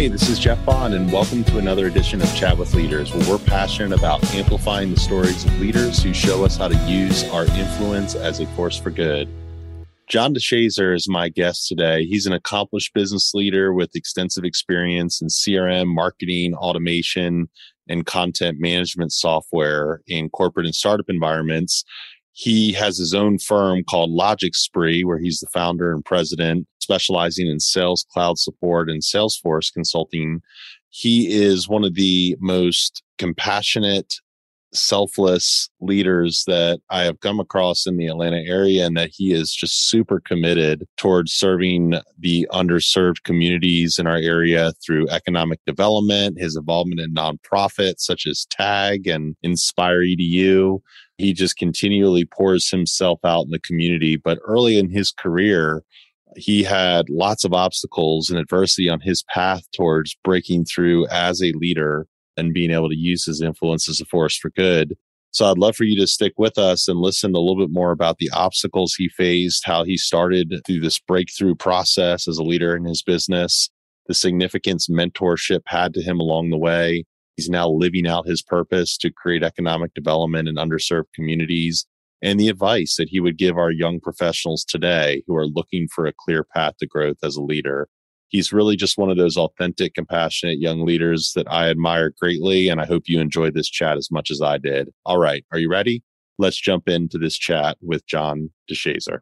Hey, this is Jeff Bond, and welcome to another edition of Chat with Leaders, where we're passionate about amplifying the stories of leaders who show us how to use our influence as a force for good. John DeShazer is my guest today. He's an accomplished business leader with extensive experience in CRM, marketing, automation, and content management software in corporate and startup environments. He has his own firm called Logic Spree, where he's the founder and president, specializing in sales, cloud support, and Salesforce consulting. He is one of the most compassionate, selfless leaders that I have come across in the Atlanta area, and that he is just super committed towards serving the underserved communities in our area through economic development, his involvement in nonprofits such as TAG and Inspire EDU. He just continually pours himself out in the community. But early in his career, he had lots of obstacles and adversity on his path towards breaking through as a leader and being able to use his influence as a force for good. So I'd love for you to stick with us and listen a little bit more about the obstacles he faced, how he started through this breakthrough process as a leader in his business, the significance mentorship had to him along the way, He's now living out his purpose to create economic development in underserved communities and the advice that he would give our young professionals today who are looking for a clear path to growth as a leader. He's really just one of those authentic, compassionate young leaders that I admire greatly. And I hope you enjoyed this chat as much as I did. All right. Are you ready? Let's jump into this chat with John DeShazer.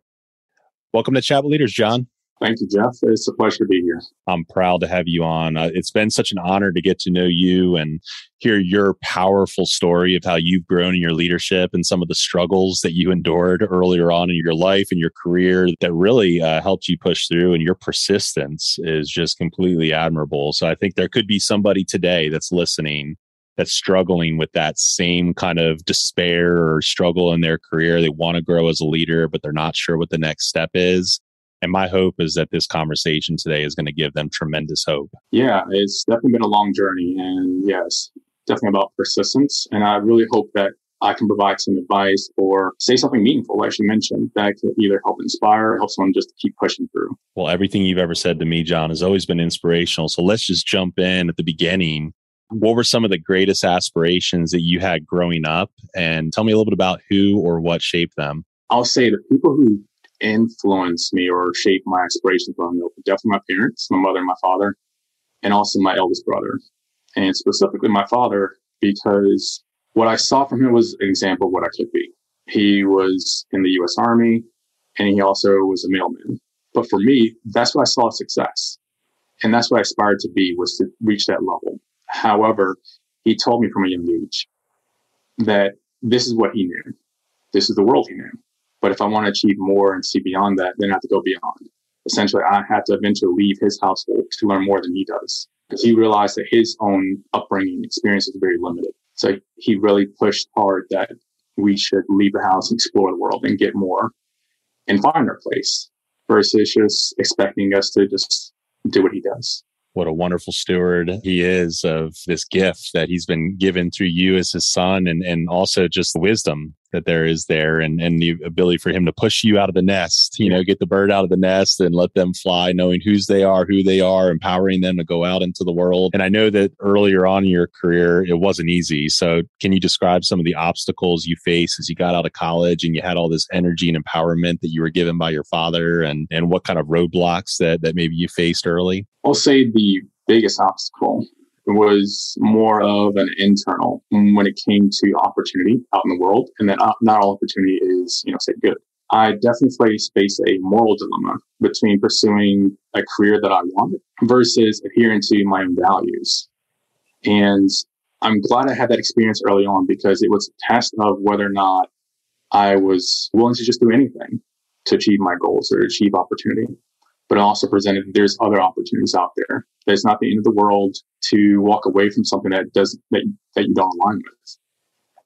Welcome to Chat with Leaders, John. Thank you, Jeff. It's a pleasure to be here. I'm proud to have you on. Uh, it's been such an honor to get to know you and hear your powerful story of how you've grown in your leadership and some of the struggles that you endured earlier on in your life and your career that really uh, helped you push through. And your persistence is just completely admirable. So I think there could be somebody today that's listening that's struggling with that same kind of despair or struggle in their career. They want to grow as a leader, but they're not sure what the next step is and my hope is that this conversation today is going to give them tremendous hope. Yeah, it's definitely been a long journey. And yes, definitely about persistence. And I really hope that I can provide some advice or say something meaningful, like you mentioned, that could either help inspire or help someone just keep pushing through. Well, everything you've ever said to me, John, has always been inspirational. So let's just jump in at the beginning. What were some of the greatest aspirations that you had growing up? And tell me a little bit about who or what shaped them. I'll say the people who influenced me or shaped my aspirations growing up. Definitely my parents, my mother and my father, and also my eldest brother. And specifically my father, because what I saw from him was an example of what I could be. He was in the US Army and he also was a mailman. But for me, that's what I saw success. And that's what I aspired to be was to reach that level. However, he told me from a young age that this is what he knew. This is the world he knew. But if I want to achieve more and see beyond that, then I have to go beyond. Essentially, I have to eventually leave his household to learn more than he does because he realized that his own upbringing experience is very limited. So he really pushed hard that we should leave the house, and explore the world, and get more and find our place versus just expecting us to just do what he does what a wonderful steward he is of this gift that he's been given through you as his son and, and also just wisdom that there is there and, and the ability for him to push you out of the nest, you know, get the bird out of the nest and let them fly, knowing whose they are, who they are, empowering them to go out into the world. And I know that earlier on in your career, it wasn't easy. So can you describe some of the obstacles you faced as you got out of college and you had all this energy and empowerment that you were given by your father and, and what kind of roadblocks that, that maybe you faced early? I'll say the biggest obstacle was more of an internal when it came to opportunity out in the world, and that uh, not all opportunity is, you know, say good. I definitely face a moral dilemma between pursuing a career that I wanted versus adhering to my own values. And I'm glad I had that experience early on because it was a test of whether or not I was willing to just do anything to achieve my goals or achieve opportunity but also presented there's other opportunities out there. It's not the end of the world to walk away from something that does that, that you don't align with.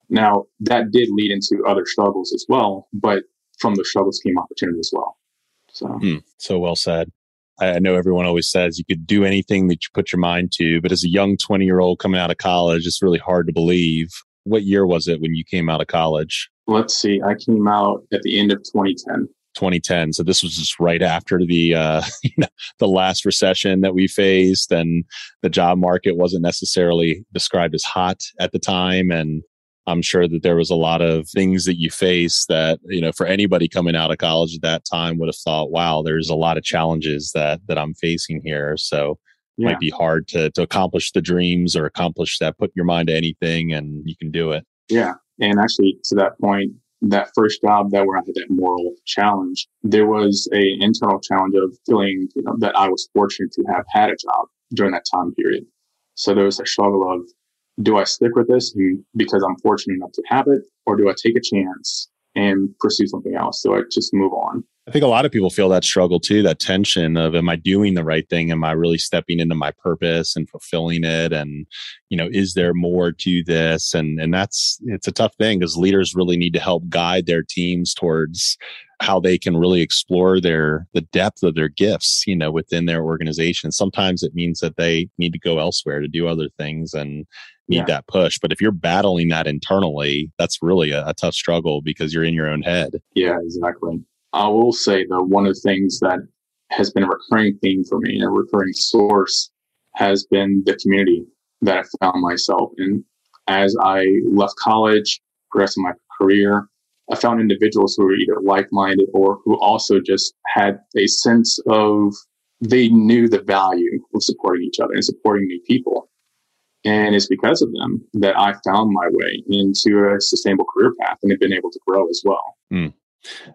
Now that did lead into other struggles as well, but from the struggles came opportunity as well. So, hmm, so well said. I know everyone always says you could do anything that you put your mind to, but as a young 20 year old coming out of college, it's really hard to believe. What year was it when you came out of college? Let's see. I came out at the end of 2010. 2010. So this was just right after the uh, you know, the last recession that we faced, and the job market wasn't necessarily described as hot at the time. And I'm sure that there was a lot of things that you face that you know for anybody coming out of college at that time would have thought, "Wow, there's a lot of challenges that that I'm facing here." So yeah. might be hard to to accomplish the dreams or accomplish that. Put your mind to anything, and you can do it. Yeah, and actually, to that point, that first job that where I had that moral challenge, there was a internal challenge of feeling you know, that I was fortunate to have had a job during that time period. So there was a struggle of, do I stick with this because I'm fortunate enough to have it, or do I take a chance and pursue something else? So I just move on. I think a lot of people feel that struggle too, that tension of am I doing the right thing? Am I really stepping into my purpose and fulfilling it? And, you know, is there more to this? And and that's it's a tough thing because leaders really need to help guide their teams towards how they can really explore their the depth of their gifts, you know, within their organization. Sometimes it means that they need to go elsewhere to do other things and need yeah. that push. But if you're battling that internally, that's really a, a tough struggle because you're in your own head. Yeah, exactly. I will say though, one of the things that has been a recurring theme for me, and a recurring source, has been the community that I found myself in. As I left college, progressed in my career, I found individuals who were either like-minded or who also just had a sense of they knew the value of supporting each other and supporting new people. And it's because of them that I found my way into a sustainable career path and have been able to grow as well. Mm.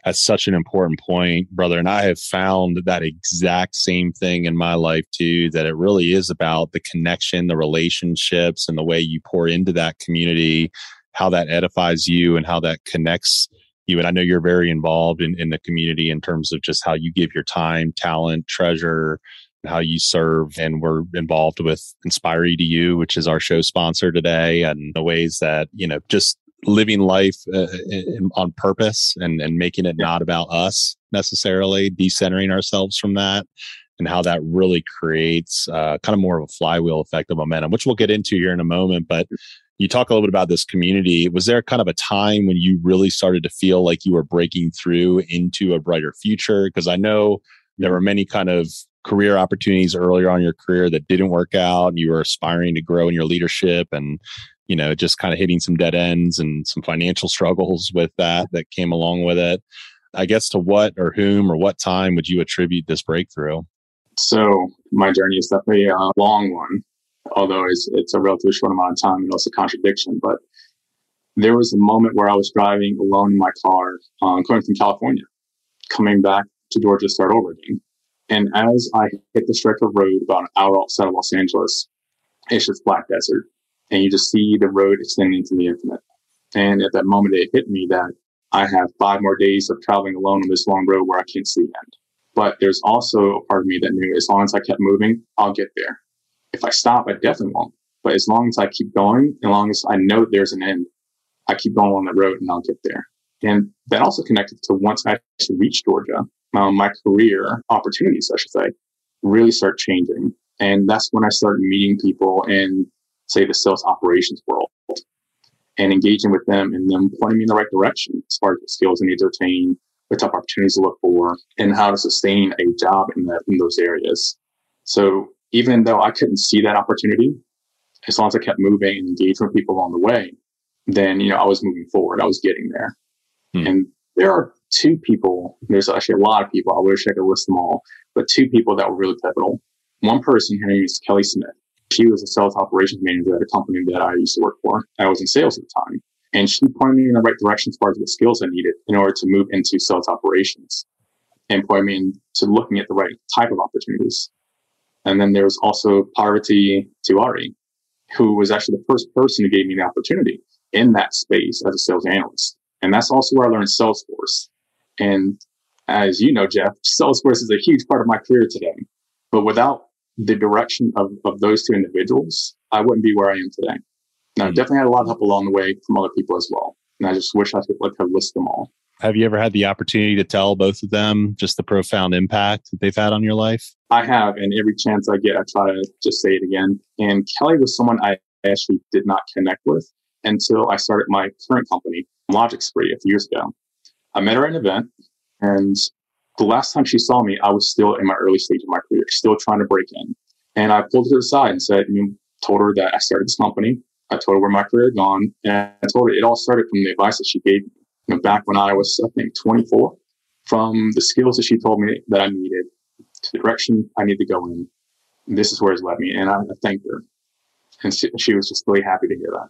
That's such an important point, brother. And I have found that exact same thing in my life too, that it really is about the connection, the relationships, and the way you pour into that community, how that edifies you and how that connects you. And I know you're very involved in, in the community in terms of just how you give your time, talent, treasure, how you serve. And we're involved with Inspire EDU, which is our show sponsor today, and the ways that, you know, just living life uh, in, on purpose and, and making it not about us necessarily, decentering ourselves from that, and how that really creates uh, kind of more of a flywheel effect of momentum, which we'll get into here in a moment. But you talk a little bit about this community. Was there kind of a time when you really started to feel like you were breaking through into a brighter future? Because I know there were many kind of career opportunities earlier on your career that didn't work out and you were aspiring to grow in your leadership and you know, just kind of hitting some dead ends and some financial struggles with that that came along with it. I guess to what or whom or what time would you attribute this breakthrough? So my journey is definitely a long one, although it's, it's a relatively short amount of time and also a contradiction. But there was a moment where I was driving alone in my car, um, coming from California, coming back to Georgia to start over again. And as I hit the stretch of road about an hour outside of Los Angeles, it's just black desert and you just see the road extending to the infinite. And at that moment, it hit me that I have five more days of traveling alone on this long road where I can't see the end. But there's also a part of me that knew as long as I kept moving, I'll get there. If I stop, I definitely won't. But as long as I keep going, as long as I know there's an end, I keep going on the road and I'll get there. And that also connected to once I actually reached Georgia, um, my career opportunities, I should say, really start changing. And that's when I started meeting people and say, the sales operations world and engaging with them and them pointing me in the right direction as far as the skills I need to attain, what type of opportunities to look for, and how to sustain a job in that in those areas. So even though I couldn't see that opportunity, as long as I kept moving and engaging with people along the way, then you know I was moving forward. I was getting there. Hmm. And there are two people. There's actually a lot of people. I wish I could list them all, but two people that were really pivotal. One person, her name is Kelly Smith. She was a sales operations manager at a company that I used to work for. I was in sales at the time. And she pointed me in the right direction as far as what skills I needed in order to move into sales operations and pointed me into looking at the right type of opportunities. And then there was also Parvati Tiwari, who was actually the first person who gave me the opportunity in that space as a sales analyst. And that's also where I learned Salesforce. And as you know, Jeff, Salesforce is a huge part of my career today. But without the direction of, of those two individuals, I wouldn't be where I am today. Now, mm-hmm. definitely had a lot of help along the way from other people as well. And I just wish I could like have list them all. Have you ever had the opportunity to tell both of them just the profound impact that they've had on your life? I have, and every chance I get, I try to just say it again. And Kelly was someone I actually did not connect with until I started my current company, Logic Spree, a few years ago. I met her at an event, And the last time she saw me, I was still in my early stage of my career, still trying to break in. And I pulled her to the side and said, you know, told her that I started this company. I told her where my career had gone. And I told her it all started from the advice that she gave me you know, back when I was, I think, 24, from the skills that she told me that I needed to the direction I need to go in. This is where it's led me. And I, I thanked her. And she, she was just really happy to hear that.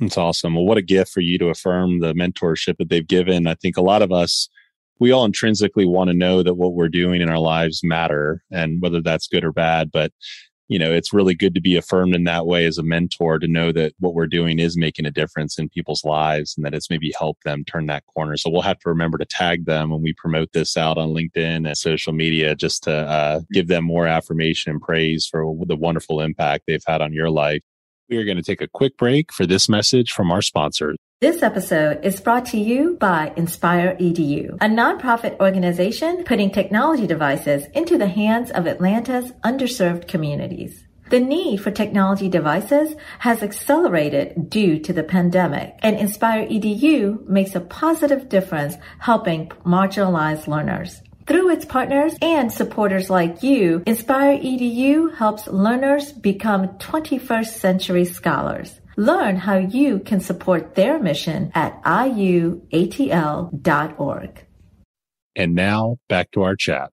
That's awesome. Well, what a gift for you to affirm the mentorship that they've given. I think a lot of us, we all intrinsically want to know that what we're doing in our lives matter and whether that's good or bad. But you know, it's really good to be affirmed in that way as a mentor to know that what we're doing is making a difference in people's lives and that it's maybe helped them turn that corner. So we'll have to remember to tag them when we promote this out on LinkedIn and social media just to uh, give them more affirmation and praise for the wonderful impact they've had on your life. We are going to take a quick break for this message from our sponsors. This episode is brought to you by Inspire EDU, a nonprofit organization putting technology devices into the hands of Atlanta's underserved communities. The need for technology devices has accelerated due to the pandemic, and Inspire EDU makes a positive difference helping marginalized learners. Through its partners and supporters like you, Inspire EDU helps learners become 21st century scholars. Learn how you can support their mission at iuatl.org. And now back to our chat.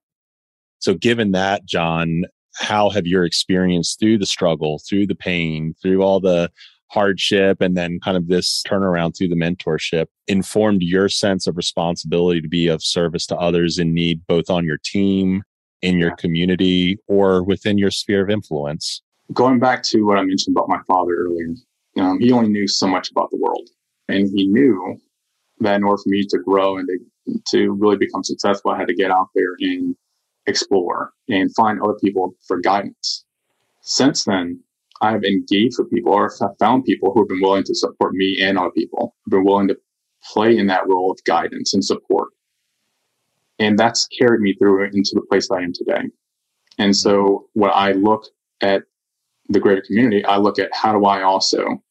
So, given that, John, how have your experience through the struggle, through the pain, through all the hardship, and then kind of this turnaround through the mentorship informed your sense of responsibility to be of service to others in need, both on your team, in your community, or within your sphere of influence? Going back to what I mentioned about my father earlier, um, he only knew so much about the world. And he knew that in order for me to grow and to, to really become successful, I had to get out there and explore and find other people for guidance. Since then, I have engaged with people or have found people who have been willing to support me and other people, have been willing to play in that role of guidance and support. And that's carried me through into the place I am today. And so what I look at the greater community, I look at how do I also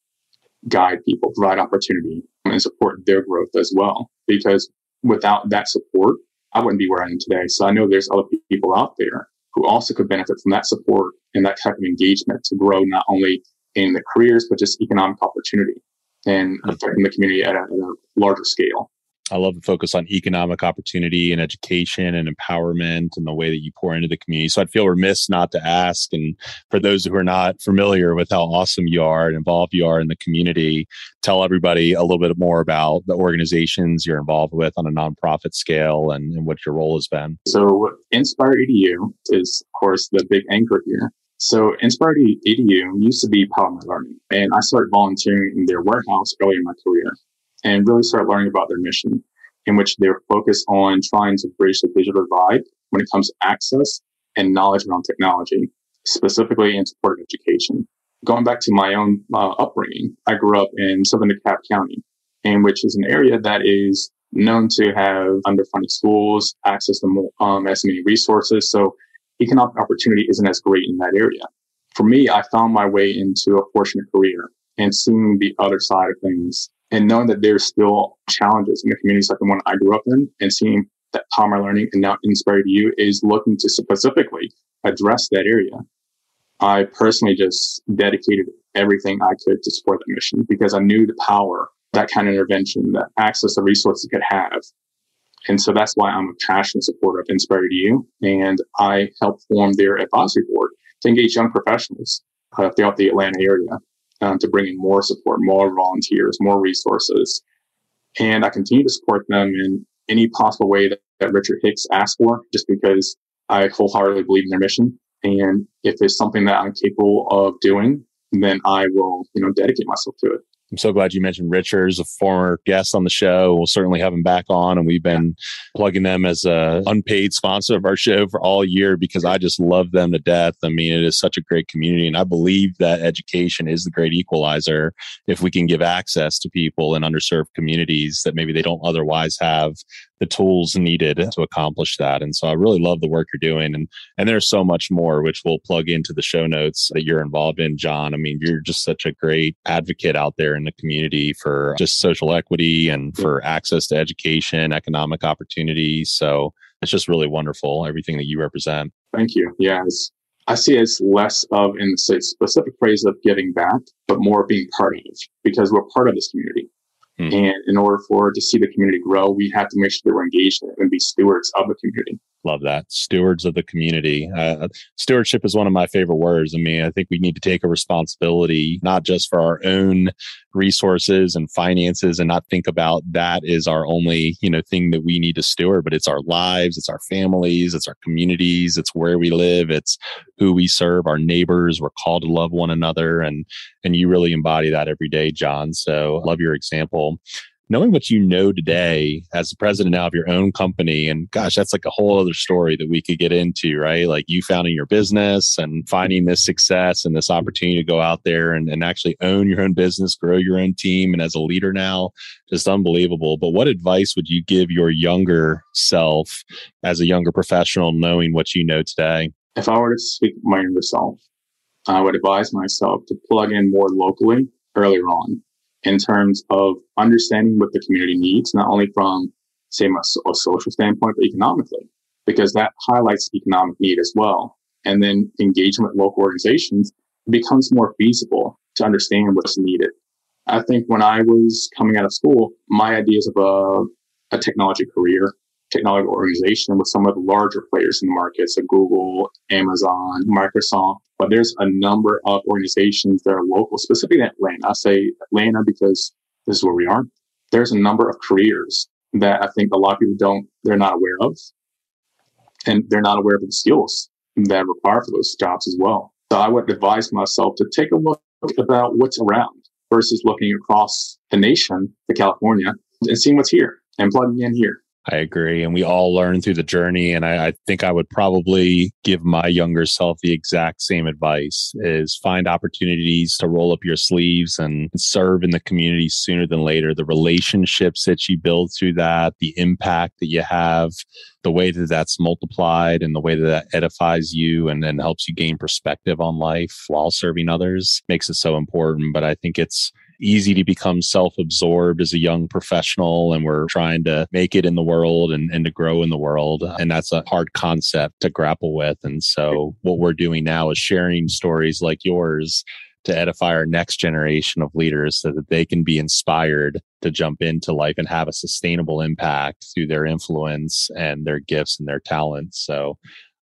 guide people, provide opportunity, and support their growth as well. Because without that support, I wouldn't be where I am today. So I know there's other people out there who also could benefit from that support and that type of engagement to grow not only in the careers, but just economic opportunity and mm-hmm. affecting the community at a, at a larger scale. I love the focus on economic opportunity and education and empowerment and the way that you pour into the community. So I'd feel remiss not to ask. And for those who are not familiar with how awesome you are and involved you are in the community, tell everybody a little bit more about the organizations you're involved with on a nonprofit scale and, and what your role has been. So Inspire EDU is, of course, the big anchor here. So Inspire EDU used to be Power My Learning, and I started volunteering in their warehouse early in my career and really start learning about their mission, in which they're focused on trying to bridge the digital divide when it comes to access and knowledge around technology, specifically in support of education. Going back to my own uh, upbringing, I grew up in Southern DeKalb County, in which is an area that is known to have underfunded schools, access to more, um, as many resources. So economic opportunity isn't as great in that area. For me, I found my way into a fortunate career and seeing the other side of things and knowing that there's still challenges in the communities like the one I grew up in and seeing that My Learning and now Inspire EDU is looking to specifically address that area. I personally just dedicated everything I could to support that mission because I knew the power that kind of intervention, that access to resources could have. And so that's why I'm a passionate supporter of Inspire EDU. And I help form their advisory board to engage young professionals uh, throughout the Atlanta area to bring in more support, more volunteers, more resources. And I continue to support them in any possible way that, that Richard Hicks asked for, just because I wholeheartedly believe in their mission. And if it's something that I'm capable of doing, then I will, you know, dedicate myself to it. I'm so glad you mentioned Richards, a former guest on the show. We'll certainly have him back on, and we've been plugging them as a unpaid sponsor of our show for all year because I just love them to death. I mean, it is such a great community, and I believe that education is the great equalizer if we can give access to people in underserved communities that maybe they don't otherwise have the tools needed to accomplish that. And so I really love the work you're doing. And and there's so much more which we'll plug into the show notes that you're involved in, John. I mean, you're just such a great advocate out there in the community for just social equity and for access to education, economic opportunities. So it's just really wonderful, everything that you represent. Thank you. Yes. I see it as less of in the specific phrase of giving back, but more being part of it because we're part of this community. Hmm. And in order for to see the community grow, we have to make sure that we're engaged and be stewards of the community. Love that. Stewards of the community. Uh, stewardship is one of my favorite words. I mean, I think we need to take a responsibility, not just for our own resources and finances and not think about that is our only, you know, thing that we need to steward, but it's our lives, it's our families, it's our communities, it's where we live, it's who we serve, our neighbors. We're called to love one another. And, and you really embody that every day, John. So love your example knowing what you know today as the president now of your own company and gosh that's like a whole other story that we could get into right like you founding your business and finding this success and this opportunity to go out there and, and actually own your own business grow your own team and as a leader now just unbelievable but what advice would you give your younger self as a younger professional knowing what you know today if i were to speak my younger self i would advise myself to plug in more locally earlier on in terms of understanding what the community needs, not only from, say, a, a social standpoint, but economically, because that highlights economic need as well. And then engagement with local organizations becomes more feasible to understand what's needed. I think when I was coming out of school, my ideas of a, a technology career technology organization with some of the larger players in the market, so Google, Amazon, Microsoft. But there's a number of organizations that are local, specifically in Atlanta. I say Atlanta because this is where we are. There's a number of careers that I think a lot of people don't, they're not aware of. And they're not aware of the skills that are required for those jobs as well. So I would advise myself to take a look about what's around versus looking across the nation to California and seeing what's here and plugging in here. I agree. And we all learn through the journey. And I, I, think I would probably give my younger self the exact same advice is find opportunities to roll up your sleeves and serve in the community sooner than later. The relationships that you build through that, the impact that you have, the way that that's multiplied and the way that that edifies you and then helps you gain perspective on life while serving others makes it so important. But I think it's, easy to become self absorbed as a young professional and we're trying to make it in the world and, and to grow in the world. And that's a hard concept to grapple with. And so what we're doing now is sharing stories like yours to edify our next generation of leaders so that they can be inspired to jump into life and have a sustainable impact through their influence and their gifts and their talents. So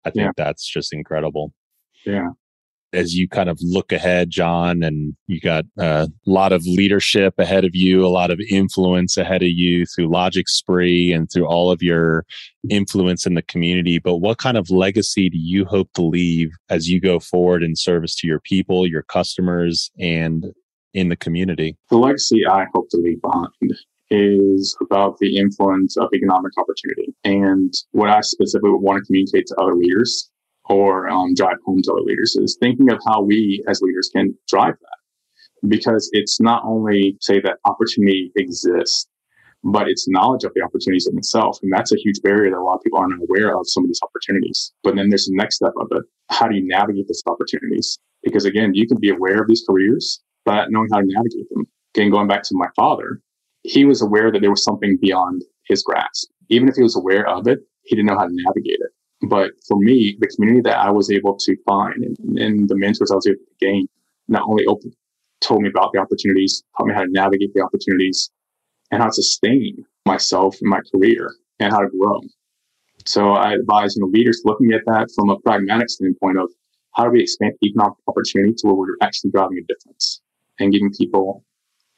I think yeah. that's just incredible. Yeah as you kind of look ahead, John, and you got a lot of leadership ahead of you, a lot of influence ahead of you through Logic Spree and through all of your influence in the community. But what kind of legacy do you hope to leave as you go forward in service to your people, your customers, and in the community? The legacy I hope to leave behind is about the influence of economic opportunity. And what I specifically want to communicate to other leaders or um, drive home to our leaders is thinking of how we as leaders can drive that. Because it's not only say that opportunity exists but it's knowledge of the opportunities in itself. And that's a huge barrier that a lot of people aren't aware of some of these opportunities. But then there's the next step of it. How do you navigate these opportunities? Because again you can be aware of these careers but knowing how to navigate them. Again going back to my father he was aware that there was something beyond his grasp. Even if he was aware of it he didn't know how to navigate it but for me, the community that I was able to find and, and the mentors I was able to gain not only open, told me about the opportunities, taught me how to navigate the opportunities and how to sustain myself in my career and how to grow. So I advise, you know, leaders looking at that from a pragmatic standpoint of how do we expand economic opportunity to where we're actually driving a difference and getting people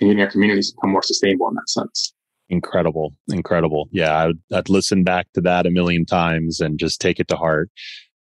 and getting our communities to become more sustainable in that sense incredible incredible. Yeah I'd, I'd listen back to that a million times and just take it to heart.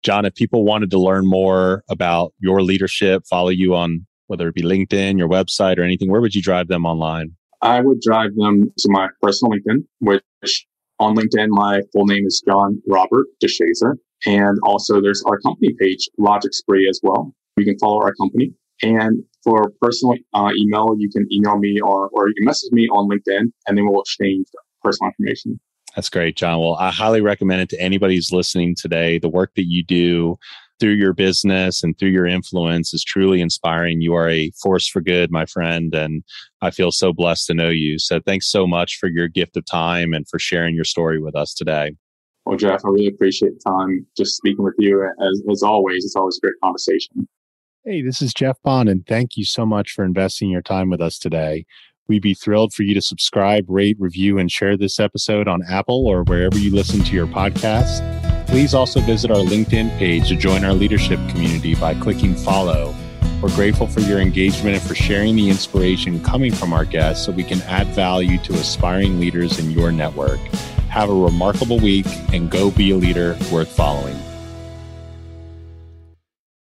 John if people wanted to learn more about your leadership follow you on whether it be linkedin your website or anything where would you drive them online? I would drive them to my personal linkedin which on linkedin my full name is john robert deshazer. And also there's our company page logic spree as well. You can follow our company and for personal uh, email, you can email me or, or you can message me on LinkedIn and then we'll exchange personal information. That's great, John. Well, I highly recommend it to anybody who's listening today. The work that you do through your business and through your influence is truly inspiring. You are a force for good, my friend, and I feel so blessed to know you. So thanks so much for your gift of time and for sharing your story with us today. Well, Jeff, I really appreciate the time just speaking with you. As, as always, it's always a great conversation. Hey, this is Jeff Bond, and thank you so much for investing your time with us today. We'd be thrilled for you to subscribe, rate, review, and share this episode on Apple or wherever you listen to your podcast. Please also visit our LinkedIn page to join our leadership community by clicking follow. We're grateful for your engagement and for sharing the inspiration coming from our guests so we can add value to aspiring leaders in your network. Have a remarkable week and go be a leader worth following.